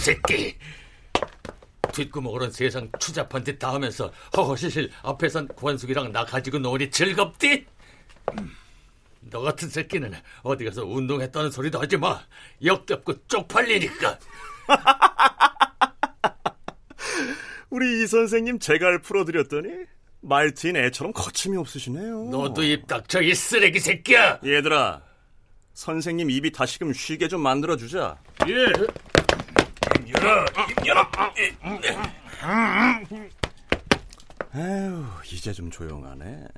새끼. 뒷구멍으로는 세상 추잡한 짓 다 하면서 허허실실 앞에선 권숙이랑 나 가지고 노니 즐겁디? 너 같은 새끼는 어디 가서 운동했다는 소리도 하지 마. 역겹고 쪽팔리니까. 우리 이 선생님 제갈 풀어드렸더니 말트인 애처럼 거침이 없으시네요. 너도 입 닥쳐 이 쓰레기 새끼야. 얘들아, 선생님 입이 다시금 쉬게 좀 만들어주자. 예. 입 열어, 입 열어. 에휴, 이제 좀 조용하네.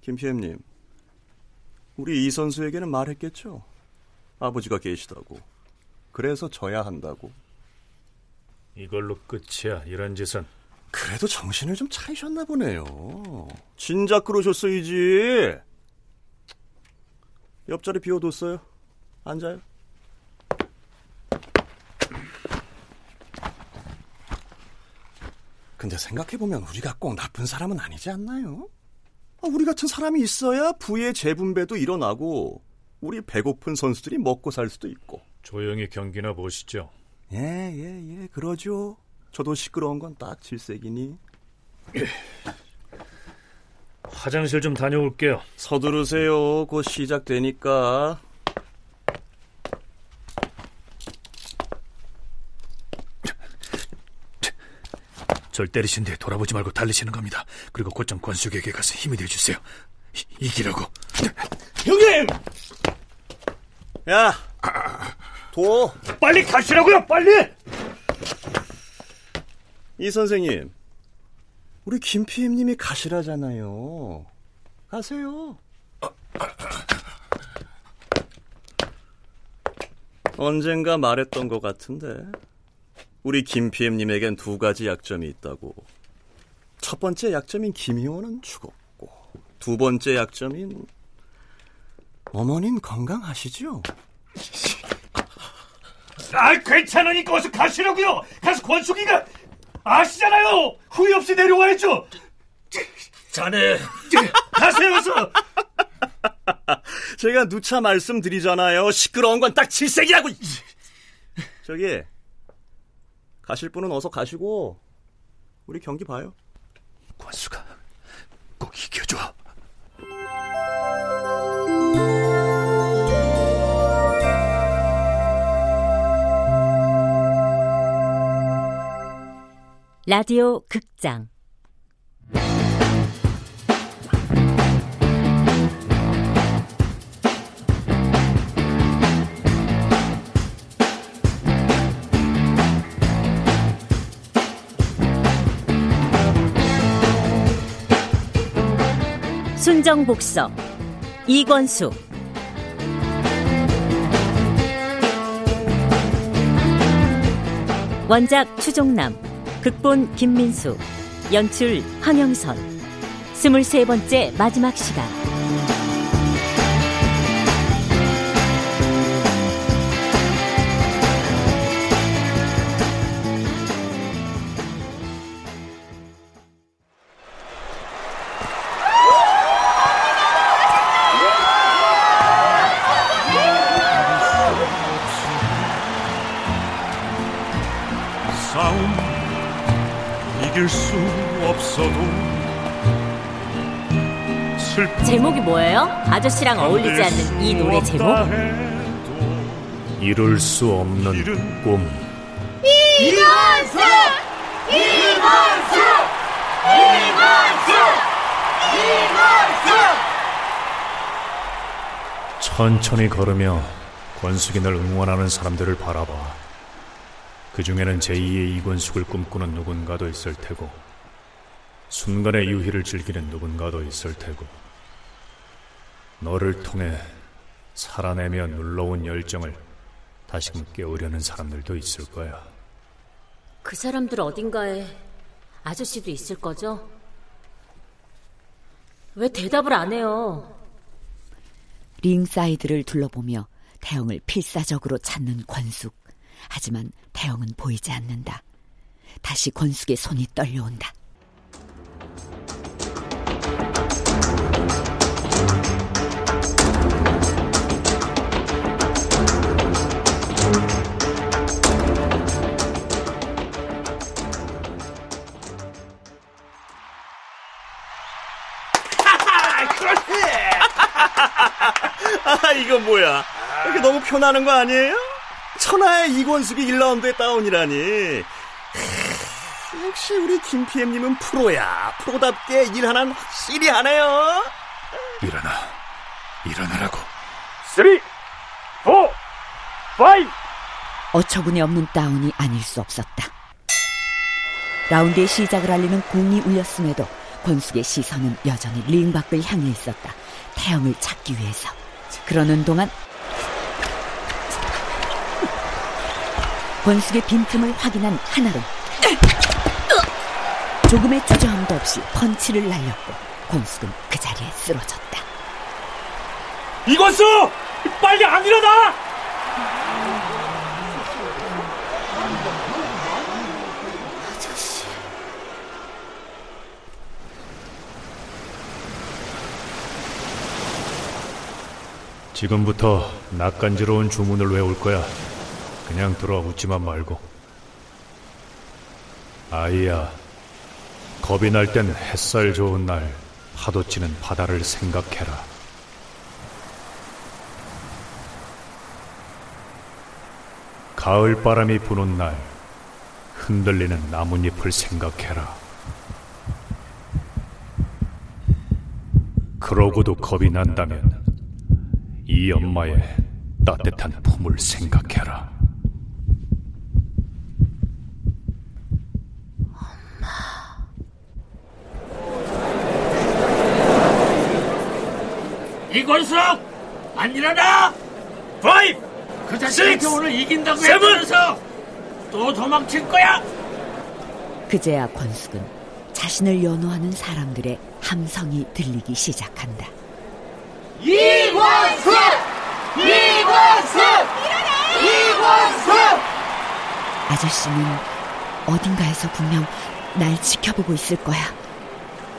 김PM님, 우리 이 선수에게는 말했겠죠? 아버지가 계시다고. 그래서 져야 한다고. 이걸로 끝이야, 이런 짓은. 그래도 정신을 좀 차리셨나 보네요. 진작 그러셨어야지. 옆자리 비워뒀어요. 앉아요. 근데 생각해보면 우리가 꼭 나쁜 사람은 아니지 않나요? 아, 우리 같은 사람이 있어야 부의 재분배도 일어나고 우리 배고픈 선수들이 먹고 살 수도 있고. 조용히 경기나 보시죠. 예, 예, 예, 그러죠. 저도 시끄러운 건 딱 질색이니. 화장실 좀 다녀올게요. 서두르세요. 곧 시작되니까. 절 때리신 뒤에 돌아보지 말고 달리시는 겁니다. 그리고 곧장 권숙에게 가서 힘이 돼주세요. 이, 이기라고. 형님! 야, 도. 빨리 가시라고요, 빨리! 이 선생님, 우리 김PM님이 가시라잖아요. 가세요. 언젠가 말했던 것 같은데 우리 김PM님에겐 두 가지 약점이 있다고. 첫 번째 약점인 김희원은 죽었고 두 번째 약점인 어머님 건강하시죠? 아, 괜찮으니까 어서 가시라고요. 가서 권숙이가 아시잖아요. 후회 없이 내려와야죠. 자네 가세요, 어서. 제가 누차 말씀드리잖아요. 시끄러운 건 딱 질색이라고. 저기 가실 분은 어서 가시고 우리 경기 봐요. 권수가 꼭 이겨줘. 라디오 극장 순정복서 이권수. 원작 추종남 극본 김민수 연출 황영선. 스물세 번째 마지막 시간 이길 수 없어도 제목이 뭐예요? 아저씨랑 어울리지 않는 이 노래 제목? 이룰 수 없는 꿈. 이건수! 이건수! 이건수! 이건수! 천천히 걸으며 권숙인을 응원하는 사람들을 바라봐. 그 중에는 제2의 이권숙을 꿈꾸는 누군가도 있을 테고, 순간의 유희를 즐기는 누군가도 있을 테고, 너를 통해 살아내며 눌러온 열정을 다시금 깨우려는 사람들도 있을 거야. 그 사람들 어딘가에 아저씨도 있을 거죠? 왜 대답을 안 해요? 링사이드를 둘러보며 태영을 필사적으로 찾는 권숙. 하지만 태영은 보이지 않는다. 다시 권숙의 손이 떨려온다. 그렇지! 아, 이거 뭐야? 이렇게 너무 편하는 거 아니에요? 천하의 이권숙이 1라운드에 다운이라니. 역시 우리 김PM님은 프로야. 프로답게 일 하나는 확실히 하네요. 일어나. 일어나라고. 3, 4, 5. 어처구니 없는 다운이 아닐 수 없었다. 라운드의 시작을 알리는 공이 울렸음에도 권숙의 시선은 여전히 링 밖을 향해 있었다. 태영을 찾기 위해서. 그러는 동안 권숙의 빈틈을 확인한 한아름. 조금의 주저함도 없이 펀치를 날렸고 권숙은 그 자리에 쓰러졌다. 이건수! 빨리 안 일어나! 지금부터 낯간지러운 주문을 외울 거야. 그냥 들어 웃지만 말고. 아이야, 겁이 날 땐 햇살 좋은 날 파도 치는 바다를 생각해라. 가을 바람이 부는 날 흔들리는 나뭇잎을 생각해라. 그러고도 겁이 난다면 이 엄마의 따뜻한 품을 생각해라. 이권숙! 안 일어나! Five! 그 자식한테 오늘 이긴다고 했으면서 또 도망칠 거야? 그제야 권숙은 자신을 연호하는 사람들의 함성이 들리기 시작한다. 이권숙! 이권숙! 이권숙! 아저씨는 어딘가에서 분명 날 지켜보고 있을 거야.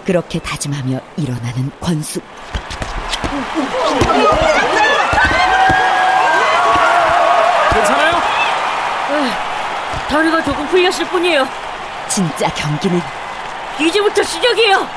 그렇게 다짐하며 일어나는 권숙. 괜찮아요? 다리가 조금 풀렸을 뿐이에요. 진짜 경기는 이제부터 시작이에요.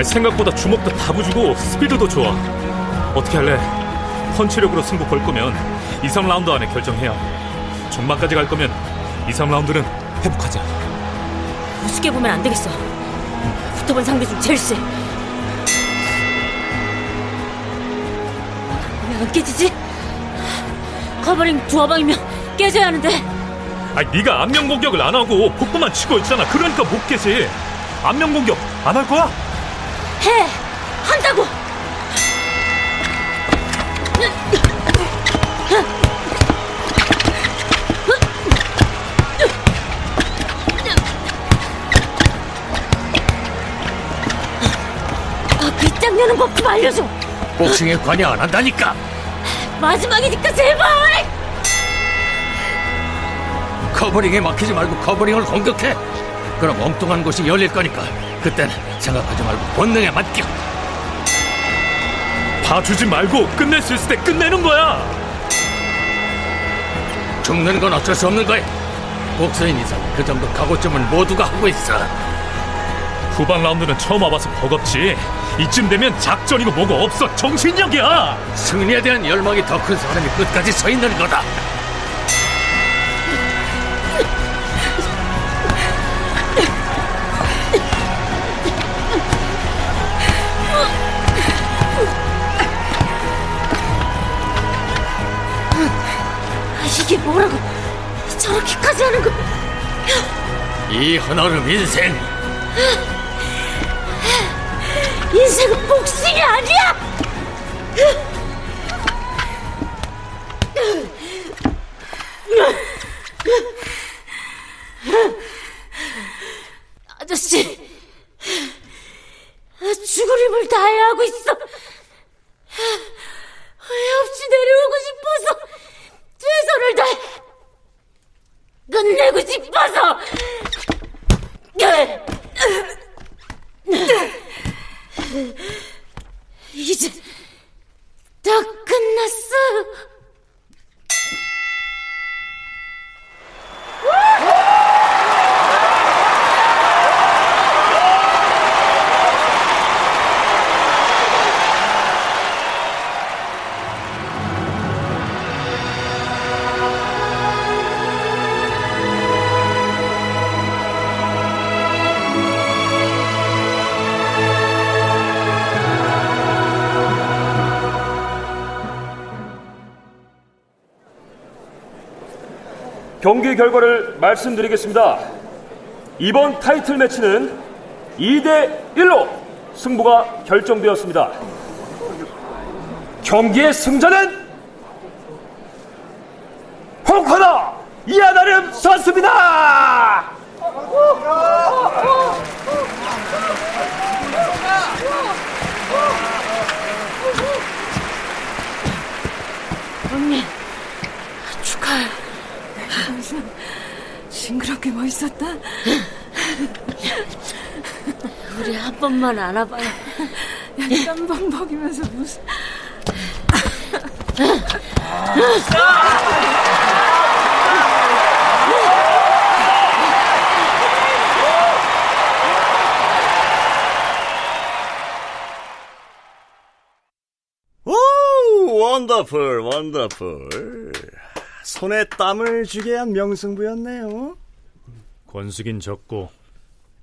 아니, 생각보다 주먹도 다부지고 스피드도 좋아. 어떻게 할래? 펀치력으로 승부 걸 거면 2, 3라운드 안에 결정해야. 종반까지 갈 거면 2, 3라운드는 회복하자. 우습게 보면 안 되겠어. 붙어본 상대 중 제일 세. 왜 안 깨지지? 커버링 두어 방이면 깨져야 하는데 아니 네가 안면 공격을 안 하고 복부만 치고 있잖아. 그러니까 못 깨지. 안면 공격 안 할 거야? 해! 한다고! 아, 빗장 내는 법 좀 알려줘! 복싱에 관여 안 한다니까! 마지막이니까 제발! 커버링에 막히지 말고 커버링을 공격해! 그럼 엉뚱한 곳이 열릴 거니까 그때는 생각하지 말고 본능에 맡겨! 봐주지 말고 끝낼 수 있을 때 끝내는 거야. 죽는 건 어쩔 수 없는 거야! 복서인 이상 그 정도 각오쯤은 모두가 하고 있어! 후반 라운드는 처음 와봐서 버겁지. 이쯤 되면 작전이고 뭐고 없어. 정신력이야. 승리에 대한 열망이 더 큰 사람이 끝까지 서 있는 거다! 저렇게까지 하는 거이 한얼음 인생 인생은 복싱이 아니야! 경기 결과를 말씀드리겠습니다. 이번 타이틀 매치는 2대 1로 승부가 결정되었습니다. 경기의 승자는 홍코너 이하나름 선수입니다. 언니, 축하해. 징그럽게 멋있었다. 우리 한 번만 알아봐요. 야, 땀방 먹이면서 무슨... 오, 원더풀, 원더풀. 손에 땀을 쥐게 한 명승부였네요. 권숙인 졌고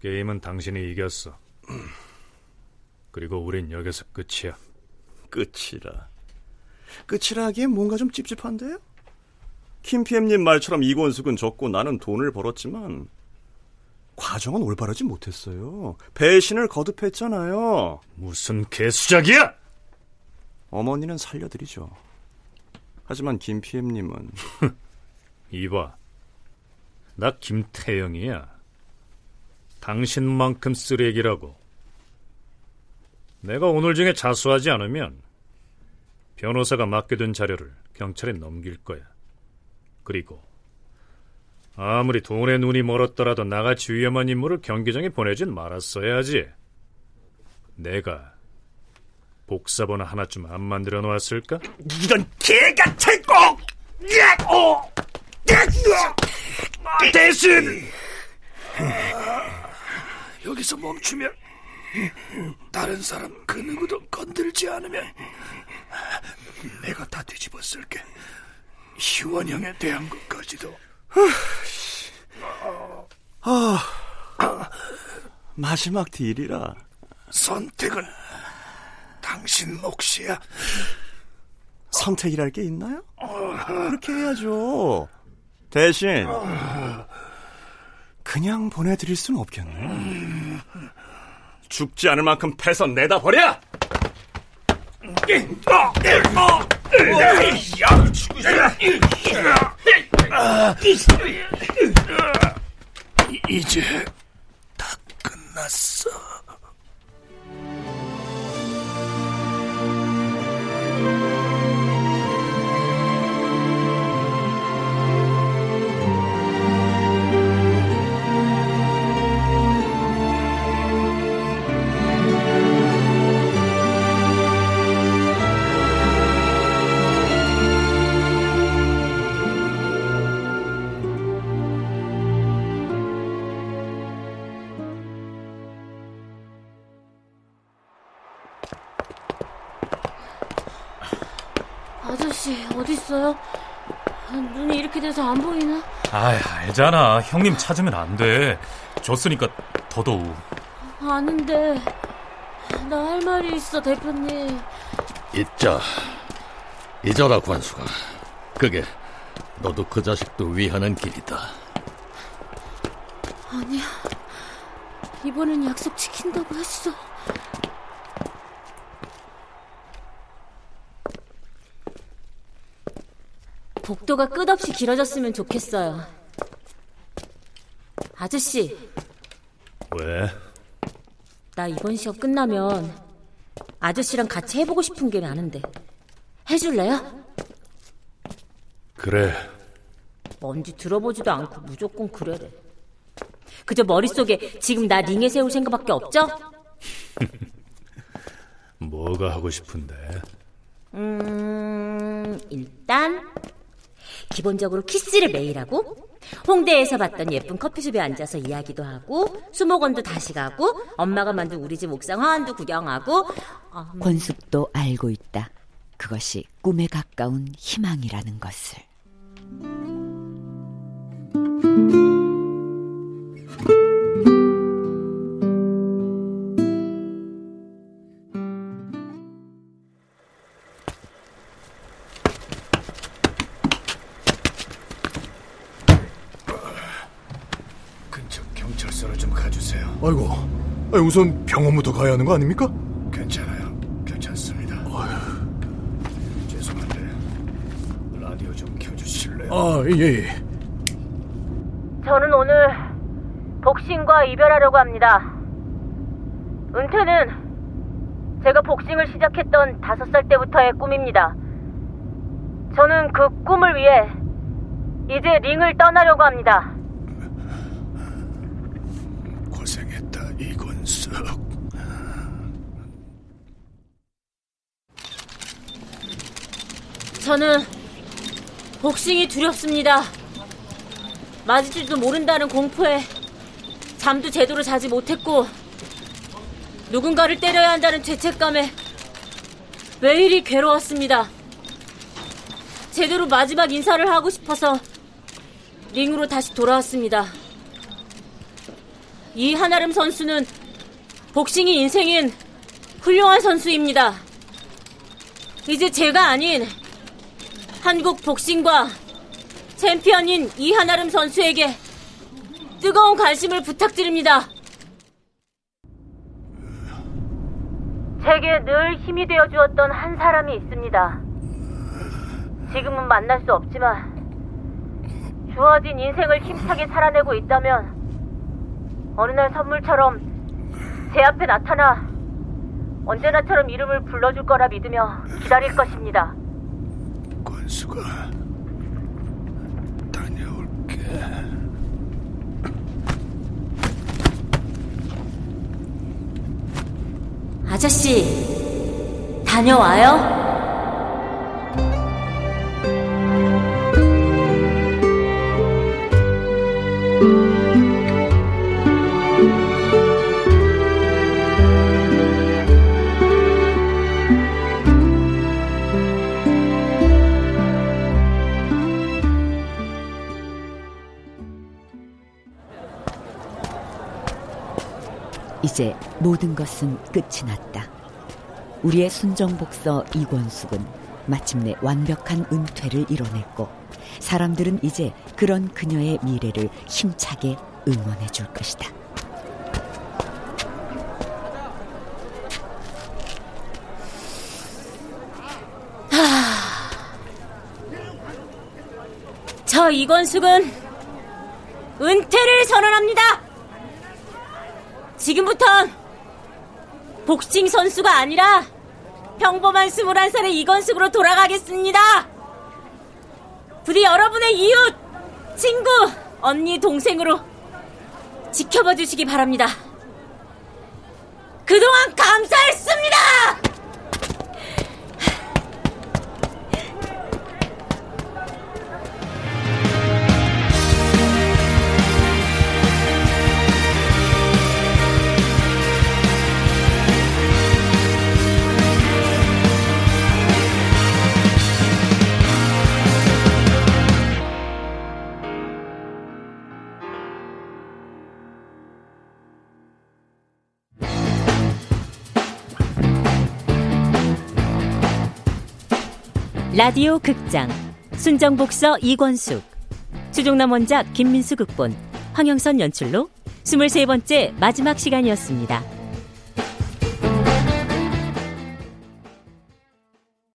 게임은 당신이 이겼어. 그리고 우린 여기서 끝이야. 끝이라. 끝이라 하기엔 뭔가 좀 찝찝한데요? 김PM님 말처럼 이권숙은 졌고 나는 돈을 벌었지만 과정은 올바르지 못했어요. 배신을 거듭했잖아요. 무슨 개수작이야! 어머니는 살려드리죠. 하지만 김PM님은 이봐, 나 김태영이야. 당신만큼 쓰레기라고. 내가 오늘 중에 자수하지 않으면 변호사가 맡겨둔 자료를 경찰에 넘길 거야. 그리고 아무리 돈에 눈이 멀었더라도 나같이 위험한 인물을 경기장에 보내진 말았어야지. 내가 복사본을 하나쯤 안 만들어 놓았을까? 이런 개같은 꼭! 어! 대신 여기서 멈추면 다른 사람 그 누구도 건들지 않으면 내가 다 뒤집어 쓸게. 희원 형에 대한 것까지도. 아, 마지막 딜이라. 선택은 당신 몫이야. 선택이랄 게 있나요? 그렇게 해야죠. 대신 그냥 보내드릴 수는 없겠네. 죽지 않을 만큼 패서 내다 버려! 이제 아저씨, 어딨어요? 눈이 이렇게 돼서 안 보이나? 아, 알잖아. 형님 찾으면 안 돼. 졌으니까 더더욱. 아는데, 나 할 말이 있어, 대표님. 잊자. 잊어라, 관수가. 그게 너도 그 자식도 위하는 길이다. 아니야. 이번엔 약속 지킨다고 했어. 복도가 끝없이 길어졌으면 좋겠어요. 아저씨, 왜? 나 이번 시험 끝나면 아저씨랑 같이 해보고 싶은 게 많은데 해줄래요? 그래. 뭔지 들어보지도 않고 무조건 그래래. 그저 머릿속에 지금 나 링에 세울 생각밖에 없죠? 뭐가 하고 싶은데? 음, 일단 기본적으로 키스를 매일 하고 홍대에서 봤던 예쁜 커피숍에 앉아서 이야기도 하고 수목원도 다시 가고 엄마가 만든 우리 집 옥상 화환도 구경하고 어... 권숙도 알고 있다. 그것이 꿈에 가까운 희망이라는 것을. 우선 병원부터 가야 하는 거 아닙니까? 괜찮아요. 괜찮습니다. 어휴. 죄송한데 라디오 좀 켜주실래요? 아, 예, 예. 저는 오늘 복싱과 이별하려고 합니다. 은퇴는 제가 복싱을 시작했던 다섯 살 때부터의 꿈입니다. 저는 그 꿈을 위해 이제 링을 떠나려고 합니다. 저는 복싱이 두렵습니다. 맞을 줄도 모른다는 공포에 잠도 제대로 자지 못했고 누군가를 때려야 한다는 죄책감에 왜 이리 괴로웠습니다. 제대로 마지막 인사를 하고 싶어서 링으로 다시 돌아왔습니다. 이 한아름 선수는 복싱이 인생인 훌륭한 선수입니다. 이제 제가 아닌 한국 복싱과 챔피언인 이한아름 선수에게 뜨거운 관심을 부탁드립니다. 제게 늘 힘이 되어 주었던 한 사람이 있습니다. 지금은 만날 수 없지만 주어진 인생을 힘차게 살아내고 있다면 어느 날 선물처럼 제 앞에 나타나 언제나처럼 이름을 불러줄 거라 믿으며 기다릴 것입니다. 권수가 다녀올게. 아저씨, 다녀와요? 모든 것은 끝이 났다. 우리의 순정복서 이권숙은 마침내 완벽한 은퇴를 이뤄냈고 사람들은 이제 그런 그녀의 미래를 힘차게 응원해 줄 것이다. 저 이권숙은 은퇴를 선언합니다. 지금부턴 복싱 선수가 아니라 평범한 21살의 이건숙으로 돌아가겠습니다. 부디 여러분의 이웃, 친구, 언니, 동생으로 지켜봐 주시기 바랍니다. 그동안 감사했습니다! 라디오 극장. 순정복서 이권숙. 주종남 원작 김민수 극본. 황영선 연출로 23번째 마지막 시간이었습니다.